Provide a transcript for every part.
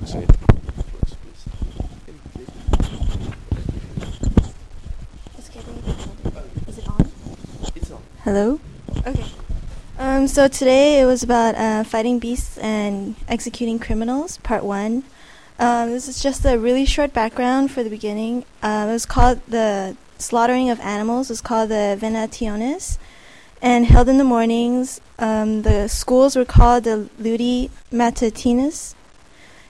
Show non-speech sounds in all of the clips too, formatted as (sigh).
On? Hello? Okay. Um, so today it was about uh, fighting beasts and executing criminals, part one. Um, this is just a really short background for the beginning. Um, it was called the slaughtering of animals. It was called the Venationes, and held in the mornings. Um, the schools were called the Ludi Matutinas,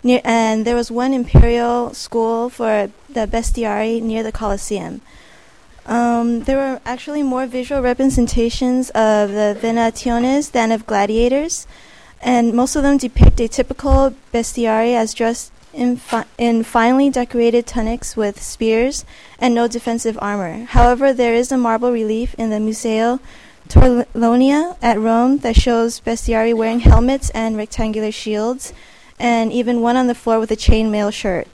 near, and there was one imperial school for the bestiari near the Colosseum. Um, there were actually more visual representations of the Venationes than of gladiators, and most of them depict a typical bestiary as dressed in, fi- in finely decorated tunics with spears and no defensive armor. However, there is a marble relief in the Museo Torlonia at Rome that shows bestiari wearing helmets and rectangular shields, and even one on the floor with a chainmail shirt.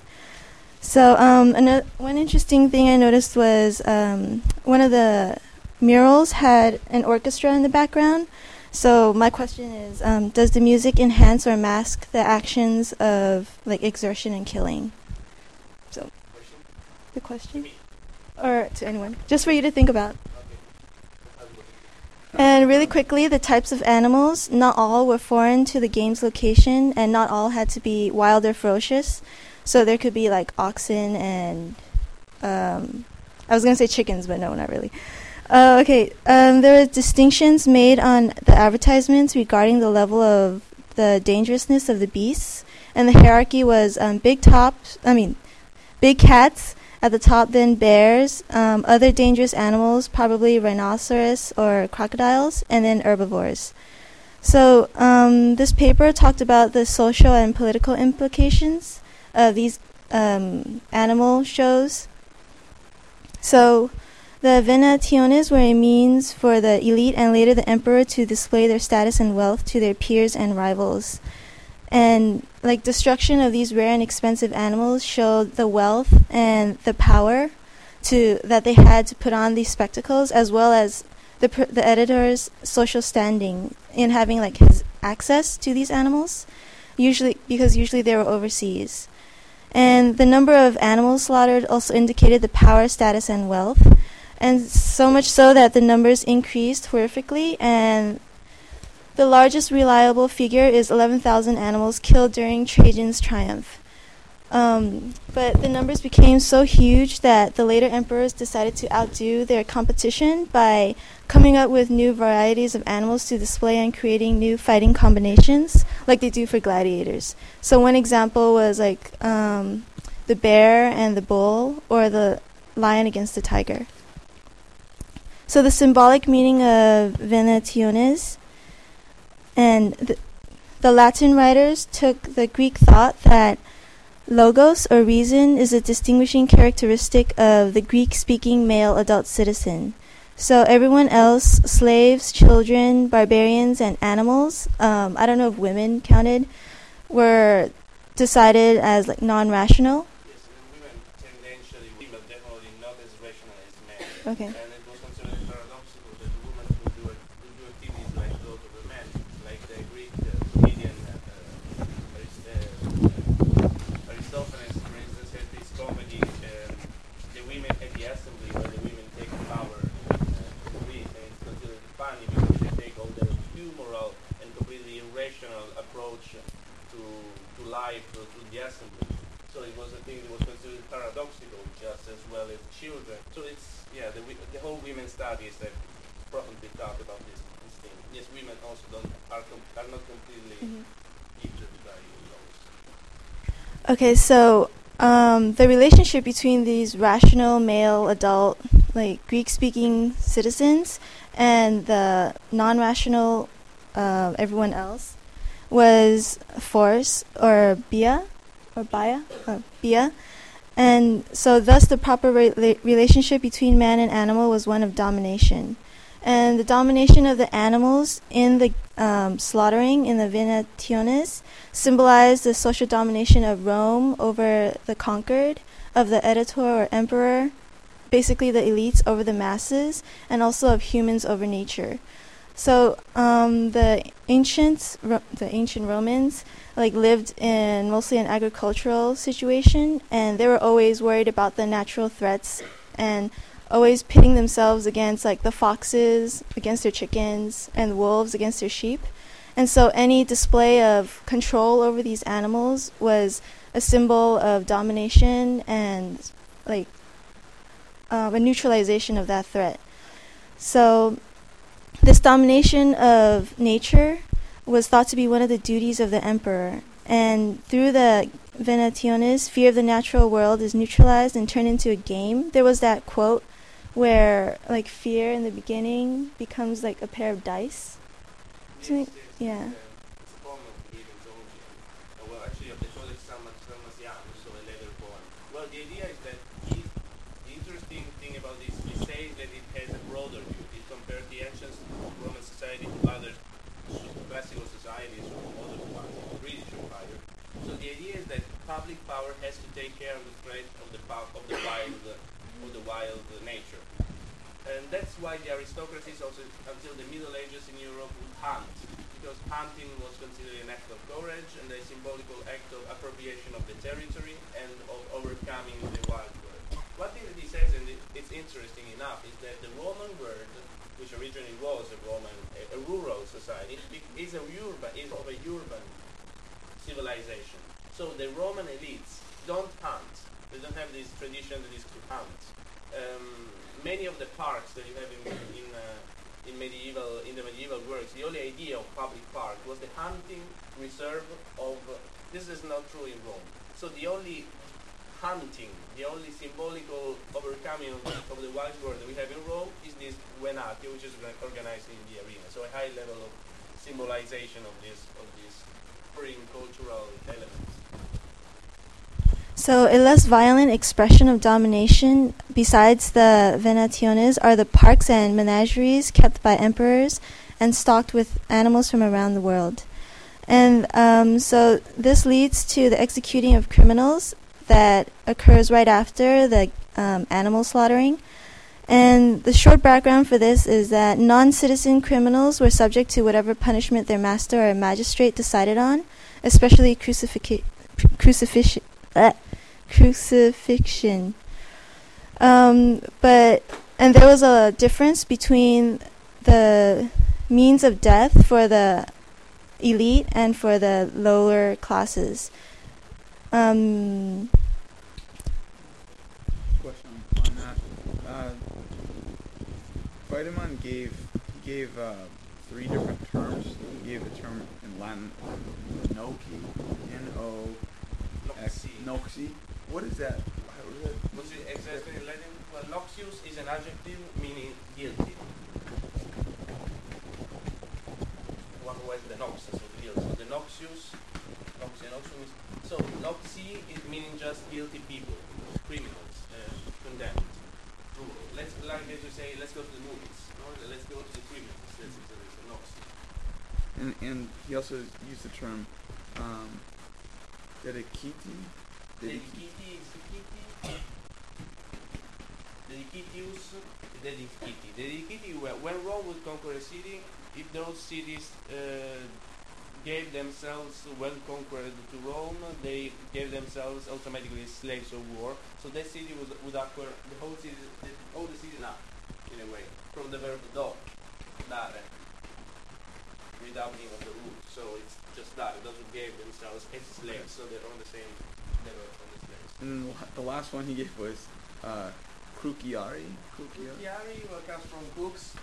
So, um, one interesting thing I noticed was um, one of the murals had an orchestra in the background. So, my question is um, Does the music enhance or mask the actions of like exertion and killing? So, the question? Or to anyone? Just for you to think about. And really quickly, the types of animals, not all were foreign to the game's location, and not all had to be wild or ferocious. So there could be like oxen and um, I was gonna say chickens, but no, not really. Uh, okay, um, there are distinctions made on the advertisements regarding the level of the dangerousness of the beasts, and the hierarchy was um, big tops. I mean, big cats at the top, then bears, um, other dangerous animals, probably rhinoceros or crocodiles, and then herbivores. So um, this paper talked about the social and political implications of these um, animal shows. So, the Venationes were a means for the elite and later the emperor to display their status and wealth to their peers and rivals. And like destruction of these rare and expensive animals showed the wealth and the power to that they had to put on these spectacles, as well as the pr- the editor's social standing in having like his access to these animals. Usually, because usually they were overseas. And the number of animals slaughtered also indicated the power, status, and wealth. And so much so that the numbers increased horrifically, and the largest reliable figure is 11,000 animals killed during Trajan's triumph. Um, but the numbers became so huge that the later emperors decided to outdo their competition by coming up with new varieties of animals to display and creating new fighting combinations, like they do for gladiators. So one example was like um, the bear and the bull, or the lion against the tiger. So the symbolic meaning of Venationes and the, the Latin writers took the Greek thought that Logos, or reason, is a distinguishing characteristic of the Greek speaking male adult citizen. So everyone else, slaves, children, barbarians, and animals, um, I don't know if women counted, were decided as like non rational. Yes, women tendentially, women definitely not as rational as men. Okay. And it was considered paradoxical that the woman could do, it, could do activities like those of the men, like the Greek uh, comedian uh, uh, Arist- uh, Aristophanes, for instance, had this comedy, um, the women at the assembly, where the women take power uh, to lead, and it's considered funny because they take all their humoral and completely irrational approach to, to life, to, to the assembly. So it was a thing that was considered paradoxical, just as well as children. So it's yeah, the the whole women studies have probably talked about this, this thing. Yes, women also don't are com- are not completely by laws. Okay, so um, the relationship between these rational male adult, like Greek speaking citizens, and the non rational uh, everyone else was force or bia or bia or bia. And so, thus, the proper re- relationship between man and animal was one of domination. And the domination of the animals in the um, slaughtering in the Venationes symbolized the social domination of Rome over the conquered, of the editor or emperor, basically the elites over the masses, and also of humans over nature. So um, the ancients, Ro- the ancient Romans, like lived in mostly an agricultural situation, and they were always worried about the natural threats and always pitting themselves against like the foxes against their chickens and the wolves against their sheep. And so any display of control over these animals was a symbol of domination and like um, a neutralization of that threat. So this domination of nature was thought to be one of the duties of the emperor. And through the Venationes, fear of the natural world is neutralized and turned into a game. There was that quote where, like, fear in the beginning becomes like a pair of dice. Yeah. Well, the idea is that he, the interesting thing about this, say that it has a broader view. It compares the ancient Roman society to other classical societies from other the British Empire. So the idea is that public power has to take care of the threat of the of the wild, of the wild nature. And that's why the aristocracies also, until the Middle Ages in Europe, would hunt, because hunting was considered an act of courage and a symbolical act of appropriation of the territory and of overcoming the wild. One thing that he says, and it, it's interesting enough, is that the Roman world, which originally was a Roman, a, a rural society, is a urban, is of a urban civilization. So the Roman elites don't hunt. They don't have this tradition that is to hunt. Um, many of the parks that you have in in, uh, in medieval in the medieval works, the only idea of public park was the hunting reserve of. Uh, this is not true in Rome. So the only hunting, the only symbolical overcoming of, the wild boar that we have in Rome is this venatio, which is organized in the arena. So a high level of symbolization of this of these foreign cultural elements. So, a less violent expression of domination, besides the Venationes, are the parks and menageries kept by emperors and stocked with animals from around the world. And um, so, this leads to the executing of criminals that occurs right after the um, animal slaughtering. And the short background for this is that non citizen criminals were subject to whatever punishment their master or magistrate decided on, especially crucifixion. Crucifixion. Crucifixion. Um, but and there was a difference between the means of death for the elite and for the lower classes. Um, question on that. Uh, Wiedemann gave gave uh, three different terms. He gave the term in Latin noci, N O X Noxi. noxi. What is that? How is? What's it exactly in Latin? Well, noxious is an adjective meaning guilty. One who has the nox, so the guilt. So the noxious, noxi, noxium is, so noxi is meaning just guilty people, criminals, uh, condemned. Let's, like as we say, let's go to the movies. No? Let's go to the criminals. That's a, it's a noxi. And and he also used the term um, dedicati. Dedici- Dediciti, exequiti, dedicitius, dediciti. Dediciti, were- when Rome would conquer a city, if those cities uh, gave themselves, when conquered to Rome, they gave themselves automatically slaves of war. So that city would, would acquire the whole city, the, all the city now, in a way, from the verb do, dare, redoubling of the root. So it's just that, those who gave themselves as slaves, so they're on the same level on the slaves. And the last one he gave was uh, cruciari. Cruciari. Cruciari comes from crux.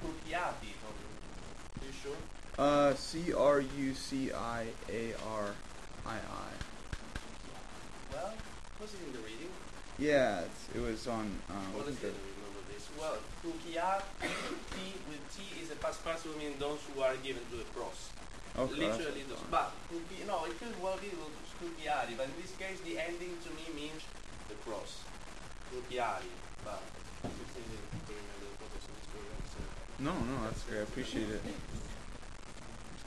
Cruciati. Are you sure? Uh, C R U C I A R I I. Well, was it in the reading? Yeah, it's, it was on. Uh, Well, let's wasn't see there- if we remember this. Well, cruciati, T with T is a past particle meaning those who are given to the cross. Okay, Literally those. But, cruci- no, it could well be cruciati, but in this case the ending to me means the cross. Cruciati. But it's easy to remember the context of this program. So. No, no, that's great. I appreciate it.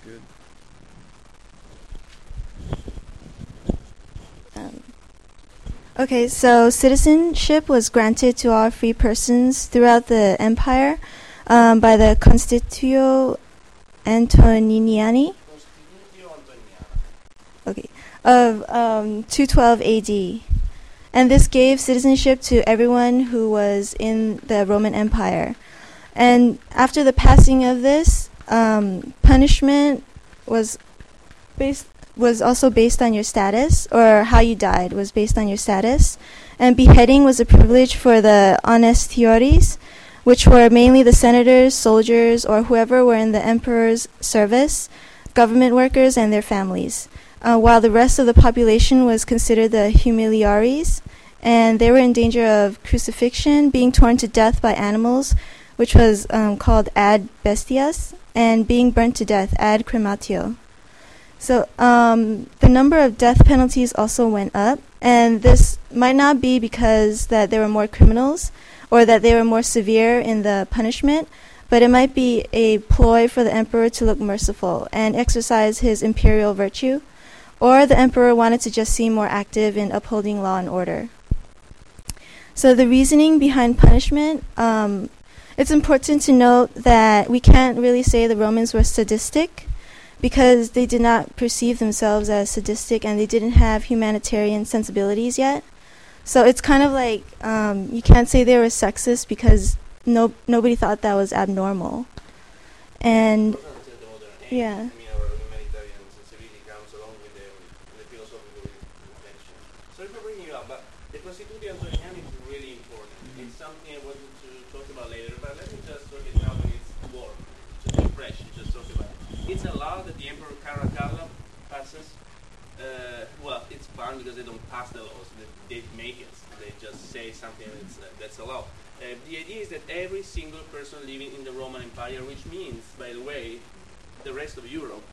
Good. Um, okay, so citizenship was granted to all free persons throughout the empire, um, by the Constitutio Antoniniana Okay, of um, 212 AD. And this gave citizenship to everyone who was in the Roman Empire. And after the passing of this, um, punishment was based was also based on your status, or how you died was based on your status. And beheading was a privilege for the honestiores, which were mainly the senators, soldiers, or whoever were in the emperor's service, government workers, and their families. Uh, while the rest of the population was considered the humiliores, and they were in danger of crucifixion, being torn to death by animals, which was um, called ad bestias, and being burnt to death, ad crematio. So um, the number of death penalties also went up, and this might not be because that there were more criminals or that they were more severe in the punishment, but it might be a ploy for the emperor to look merciful and exercise his imperial virtue, or the emperor wanted to just seem more active in upholding law and order. So the reasoning behind punishment, um, it's important to note that we can't really say the Romans were sadistic because they did not perceive themselves as sadistic and they didn't have humanitarian sensibilities yet. So it's kind of like um, you can't say they were sexist because no nobody thought that was abnormal. And. Yeah. I mean, our humanitarian sensibility comes along with the, with the philosophical reflection. Sorry for bringing you up, but the Constitutio Antoniana is really important. It's something I wanted to talk about but let me just talk it it's warm, just fresh, just talk about it. It's a law that the Emperor Caracalla passes. Uh, well, it's fun because they don't pass the laws; they, make it. They just say something that's, uh, that's a law. Uh, the idea is that every single person living in the Roman Empire, which means, by the way, the rest of Europe.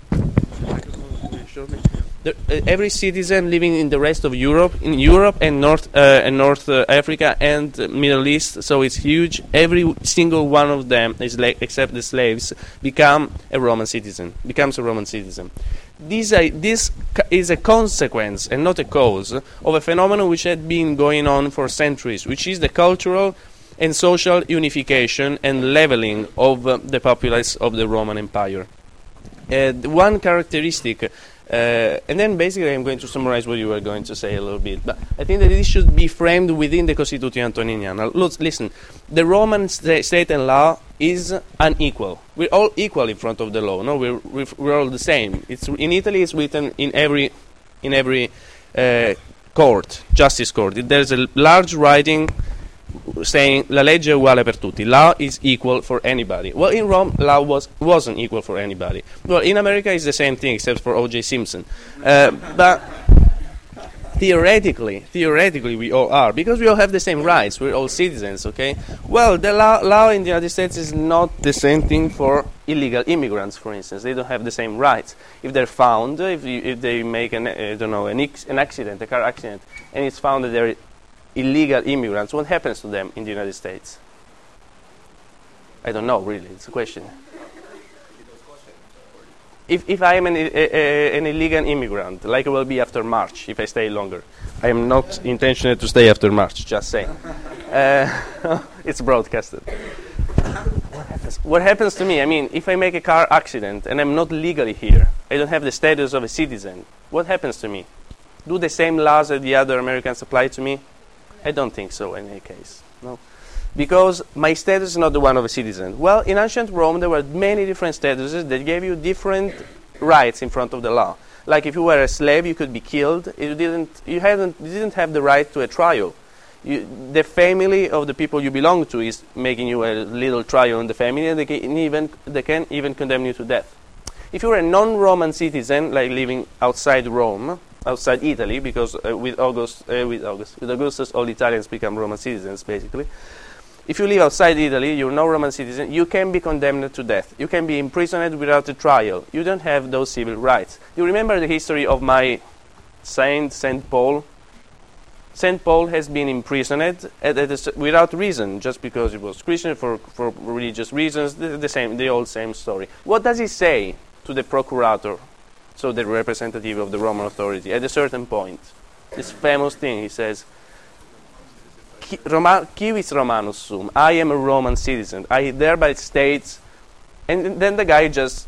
The, uh, every citizen living in the rest of Europe, in Europe and North uh, and North uh, Africa and Middle East, so it's huge. Every single one of them, is except the slaves, become a Roman citizen. Becomes a Roman citizen. This, uh, this is a consequence and not a cause of a phenomenon which had been going on for centuries, which is the cultural and social unification and leveling of uh, the populace of the Roman Empire. Uh, one characteristic, uh, and then basically I'm going to summarize what you were going to say a little bit, but I think that this should be framed within the Constitutio Antoniniana. Look, listen, the Roman sta- state and law is unequal. We're all equal in front of the law. No, we're we're, we're all the same. It's in Italy. It's written in every in every uh, court, justice court. There's a large writing saying la legge è uguale per tutti. Law is equal for anybody. Well, in Rome, law was wasn't equal for anybody. Well, in America, it's the same thing except for O.J. Simpson. Uh, but theoretically, theoretically, we all are because we all have the same rights. We're all citizens. Okay. Well, the law, law in the United States is not the same thing for illegal immigrants, for instance. They don't have the same rights. If they're found, if, if they make an, uh, I don't know, an, ex- an accident, a car accident, and it's found that they're illegal immigrants, what happens to them in the United States? I don't know, really. It's a question. If, if I am an, a, a, an illegal immigrant, like I will be after March, if I stay longer, I am not intentional to stay after March, just saying. Uh, (laughs) it's broadcasted. What happens, what happens to me? I mean, if I make a car accident and I'm not legally here, I don't have the status of a citizen, what happens to me? Do the same laws that the other Americans apply to me? I don't think so in any case. No. Because my status is not the one of a citizen. Well, in ancient Rome, there were many different statuses that gave you different rights in front of the law. Like if you were a slave, you could be killed. You didn't, you hadn't, you didn't have the right to a trial. You, the family of the people you belong to is making you a little trial in the family, and they can even, they can even condemn you to death. If you were a non-Roman citizen, like living outside Rome, outside Italy, because uh, with August, uh, with August, with Augustus, all Italians become Roman citizens, basically. If you live outside Italy, you're no Roman citizen, you can be condemned to death. You can be imprisoned without a trial. You don't have those civil rights. You remember the history of my saint, Saint Paul? Saint Paul has been imprisoned at, at a without reason, just because he was Christian for, for religious reasons. The, the same, the old same story. What does he say to the procurator, so the representative of the Roman authority, at a certain point? This famous thing he says, "Qui- Roma- civis Romanus sum, I am a Roman citizen. I thereby state, and then the guy just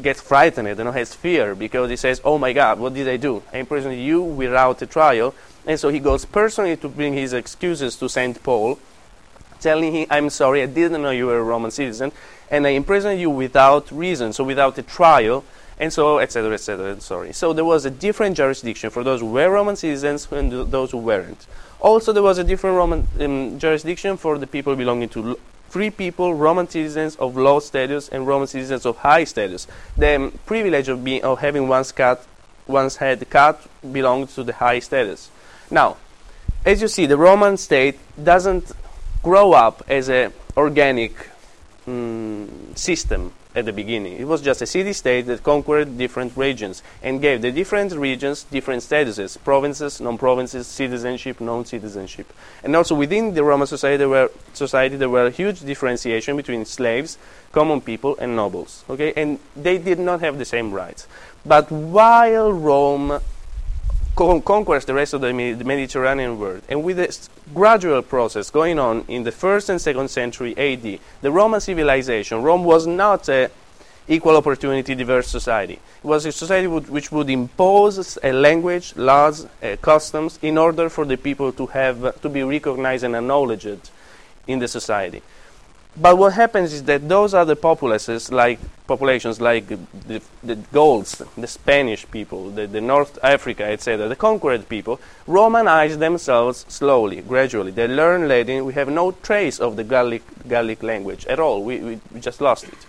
gets frightened, you know, has fear because he says, "Oh my God, what did I do? I imprisoned you without a trial." And so he goes personally to bring his excuses to Saint Paul, telling him, "I'm sorry, I didn't know you were a Roman citizen, and I imprisoned you without reason, so without a trial." And so, etc., etc. Sorry. So there was a different jurisdiction for those who were Roman citizens and those who weren't. Also, there was a different Roman um, jurisdiction for the people belonging to free people, Roman citizens of low status, and Roman citizens of high status. The um, privilege of being of having one's cut, one's head cut, belonged to the high status. Now, as you see, the Roman state doesn't grow up as an organic mm, system at the beginning. It was just a city state that conquered different regions and gave the different regions different statuses provinces, non provinces, citizenship, non citizenship. And also within the Roman society there, were, society, there were huge differentiation between slaves, common people, and nobles. Okay? And they did not have the same rights. But while Rome con- conquers the rest of the, Me- the Mediterranean world. And with this gradual process going on in the first and second century AD, the Roman civilization, Rome was not a equal opportunity diverse society. It was a society would, which would impose a language, laws, uh, customs in order for the people to have to be recognized and acknowledged in the society. But what happens is that those other populaces, like populations like the, the Gauls, the Spanish people, the, the North Africa, etc., the conquered people, Romanize themselves slowly, gradually. They learn Latin. We have no trace of the Gallic, Gallic language at all. We, we, we just lost it.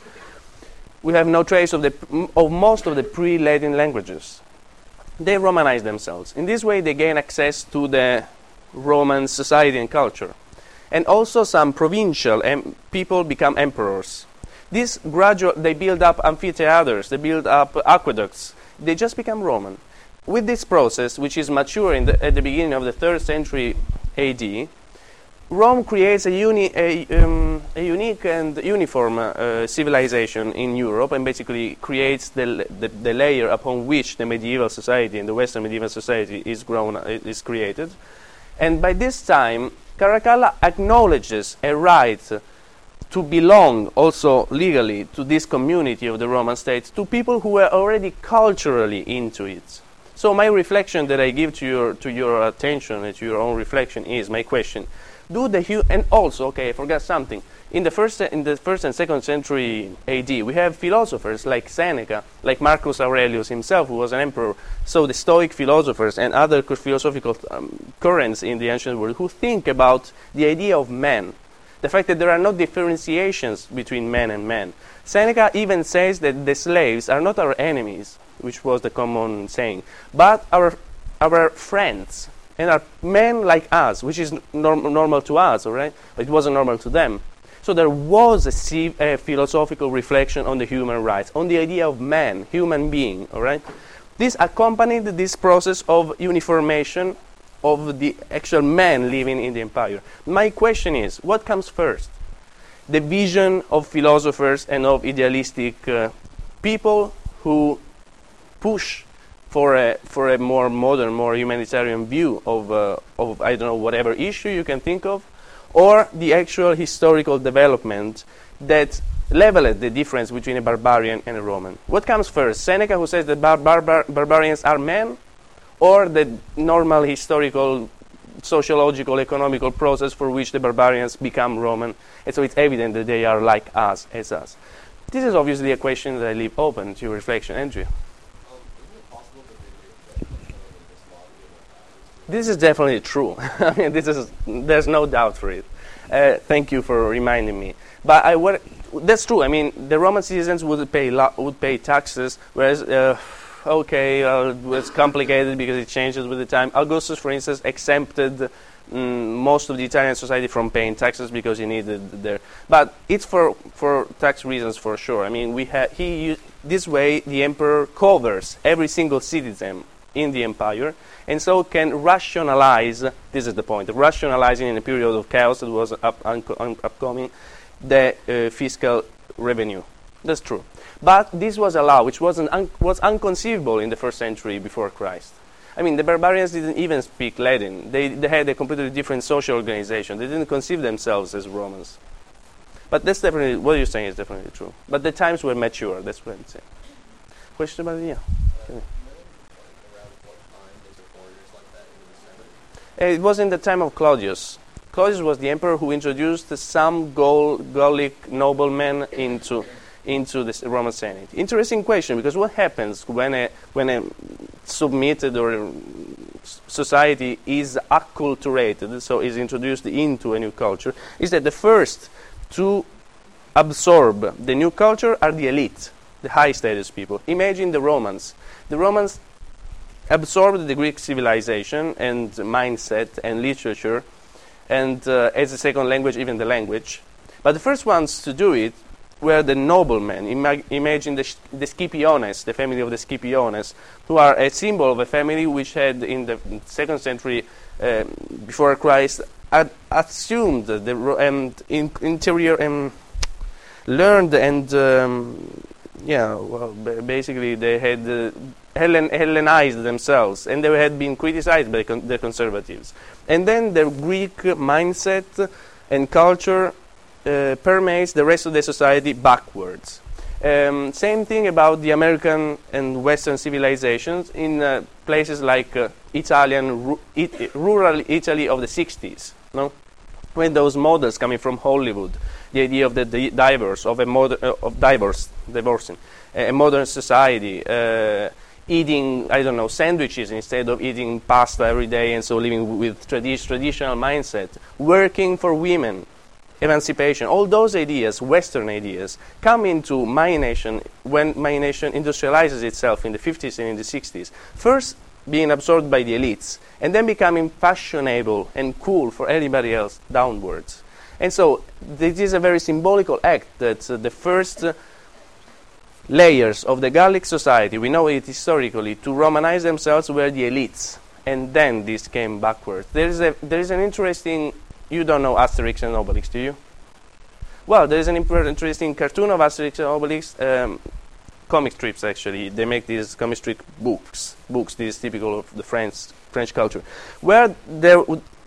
We have no trace of, the, of most of the pre-Latin languages. They Romanize themselves. In this way, they gain access to the Roman society and culture and also some provincial em- people become emperors. This gradual, they build up amphitheaters, they build up aqueducts, they just become Roman. With this process, which is mature in the, at the beginning of the third century AD, Rome creates a, uni, a, um, a unique and uniform uh, civilization in Europe and basically creates the, the, the layer upon which the medieval society and the Western medieval society is, grown, is created. And by this time, Caracalla acknowledges a right to belong also legally to this community of the Roman state to people who were already culturally into it. So my reflection that I give to your to your attention and to your own reflection is my question: Do the hu- and also okay, I forgot something. In the first in the first and second century AD, we have philosophers like Seneca, like Marcus Aurelius himself, who was an emperor. So the Stoic philosophers and other philosophical um, currents in the ancient world who think about the idea of man, the fact that there are no differentiations between men and men Seneca even says that the slaves are not our enemies, which was the common saying, but our our friends and are men like us, which is norm- normal to us, all right? But it wasn't normal to them. So there was a, philosophical reflection on the human rights, on the idea of man, human being, all right? This accompanied this process of uniformation of the actual man living in the empire. My question is, what comes first? The vision of philosophers and of idealistic uh, people who push for a, for a more modern, more humanitarian view of, uh, of, I don't know, whatever issue you can think of, or the actual historical development that leveled the difference between a barbarian and a Roman. What comes first? Seneca, who says that bar- barbar- barbarians are men, or the normal historical, sociological, economical process for which the barbarians become Roman, and so it's evident that they are like us, as us. This is obviously a question that I leave open to your reflection, Andrew. This is definitely true. (laughs) I mean, this is there's no doubt for it. Uh, thank you for reminding me. But I that's true. I mean, the Roman citizens would pay lo- would pay taxes, whereas uh, okay, uh, it's complicated because it changes with the time. Augustus, for instance, exempted mm, most of the Italian society from paying taxes because he needed their. But it's for for tax reasons for sure. I mean, we ha- he this way the emperor covers every single citizen in the empire, and so can rationalize. This is the point: rationalizing in a period of chaos that was up, upcoming the uh, fiscal revenue. That's true. But this was a law which wasn't un- was unconceivable in the first century before Christ. I mean, the barbarians didn't even speak Latin. They, they had a completely different social organization. They didn't conceive themselves as Romans. But that's definitely, what you're saying is definitely true. But the times were mature, that's what I'm saying. Question about, yeah. It was in the time of Claudius. Claudius was the emperor who introduced some Gaul, Gallic noblemen into into the Roman Senate. Interesting question because what happens when a when a submitted or um, society is acculturated, so is introduced into a new culture, is that the first to absorb the new culture are the elite, the high status people. Imagine the Romans. The Romans absorbed the Greek civilization and mindset and literature, and uh, as a second language, even the language. But the first ones to do it were the noblemen. Ima- imagine the, the Scipiones, the family of the Scipiones, who are a symbol of a family which had, in the second century um, before Christ, had assumed the ro- and in, interior and learned and um, yeah, well, ba- basically they had uh, Hellen- Hellenized themselves, and they had been criticized by con- the conservatives. And then the Greek mindset and culture uh, permeates the rest of the society backwards. Um, same thing about the American and Western civilizations in uh, places like uh, Italian, ru- it, rural Italy of the 60s. No? When those models coming from Hollywood, the idea of the di- divorce, of a moder- uh, of divorce, divorcing, a modern society, uh, eating, I don't know, sandwiches instead of eating pasta every day, and so living with tradi- traditional mindset, working for women, emancipation, all those ideas, Western ideas, come into my nation when my nation industrializes itself in the 50s and in the 60s. First, being absorbed by the elites, and then becoming fashionable and cool for everybody else downwards. And so, this is a very symbolical act that uh, the first uh, layers of the Gallic society, we know it historically, to Romanize themselves were the elites. And then this came backwards. There is, a, there is an interesting, you don't know Asterix and Obelix, do you? Well, there is an interesting cartoon of Asterix and Obelix, um, comic strips actually. They make these comic strip books. Books, this is typical of the French, French culture. Where there,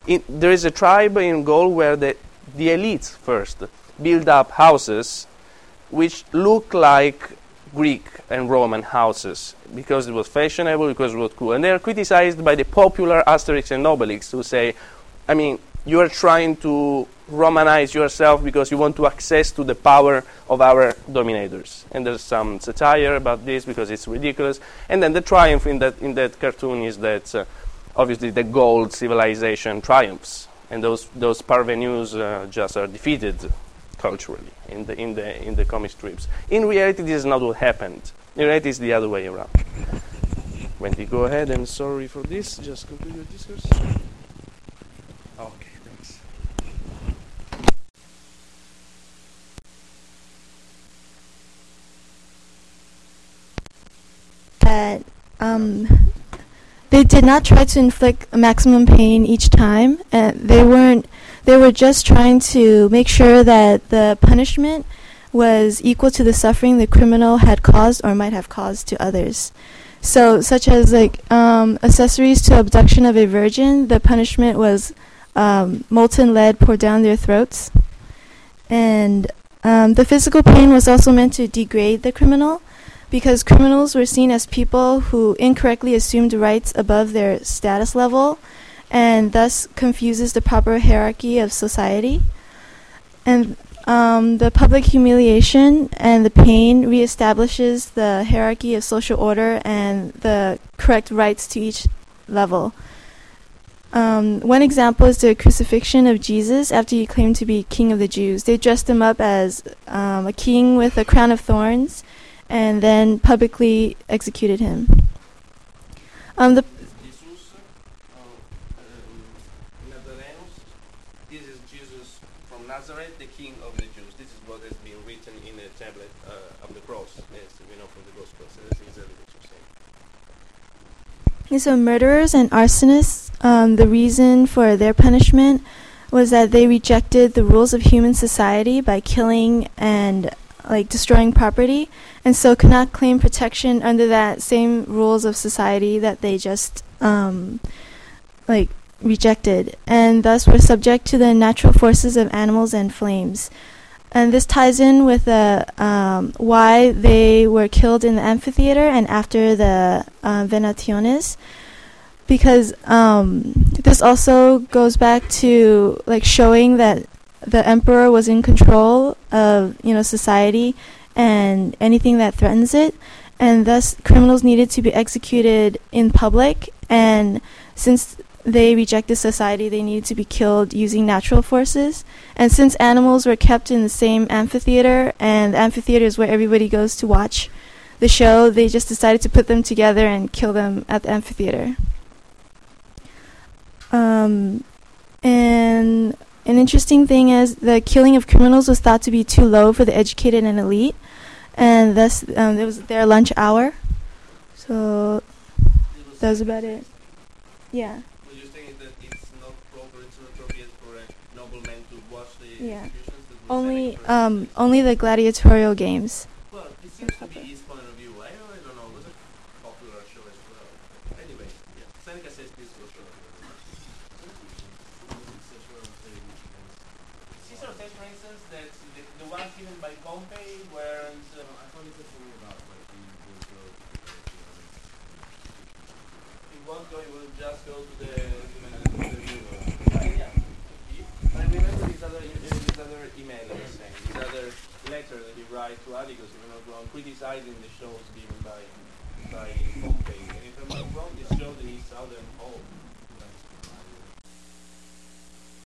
in, there is a tribe in Gaul where the, the elites first build up houses which look like Greek and Roman houses because it was fashionable, because it was cool. And they are criticized by the popular Asterix and Obelix who say, I mean, you are trying to Romanize yourself because you want to access to the power of our dominators. And there's some satire about this because it's ridiculous. And then the triumph in that, in that cartoon is that uh, obviously the gold civilization triumphs. And those, those parvenus uh, just are defeated culturally in the, in, the, in the comic strips. In reality, this is not what happened. In reality, it's the other way around. Wendy, go ahead. I'm sorry for this. Just conclude your discourse. Okay, thanks. that um, they did not try to inflict maximum pain each time. And they weren't. They were just trying to make sure that the punishment was equal to the suffering the criminal had caused or might have caused to others. So, such as like um, accessories to abduction of a virgin, the punishment was um, molten lead poured down their throats, and um, the physical pain was also meant to degrade the criminal because criminals were seen as people who incorrectly assumed rights above their status level and thus confuses the proper hierarchy of society. And um, the public humiliation and the pain reestablishes the hierarchy of social order and the correct rights to each level. Um, one example is the crucifixion of Jesus after he claimed to be king of the Jews. They dressed him up as um, a king with a crown of thorns and then publicly executed him. Um, the Jesus, Nazarenus. This is Jesus from Nazareth, the King of the Jews. This is what has been written in the tablet uh, of the cross, as we know from the Gospels. That's exactly what you're saying. so murderers and arsonists, um, the reason for their punishment was that they rejected the rules of human society by killing and like destroying property, and so could not claim protection under that same rules of society that they just um, like rejected, and thus were subject to the natural forces of animals and flames. And this ties in with the um, why they were killed in the amphitheater and after the uh, Venationes, because um, this also goes back to like showing that the emperor was in control of you know society and anything that threatens it, and thus criminals needed to be executed in public. And since they rejected society, they needed to be killed using natural forces. And since animals were kept in the same amphitheater, and the amphitheater is where everybody goes to watch the show, they just decided to put them together and kill them at the amphitheater. Um, and an interesting thing is the killing of criminals was thought to be too low for the educated and elite, and thus um, it was their lunch hour. So that was about it. Yeah. What you're saying is that it's not it's not for a nobleman to watch the Yeah. that was Only um only the gladiatorial games. Well, it seems to be his point of view. I, I don't know. It was a popular show as well. Anyway, yeah. Seneca says this was show. Caesar says, for instance, that the, the ones given by Pompey weren't. Uh, I thought it said something about like the It won't go. It will just go to the to the, to the viewer. Yeah, yeah. But I remember this other other email I was saying, this other letter that he writes to Atticus, if I'm not wrong, criticizing the shows given by by Pompey. And if I'm not wrong, this show saw them all.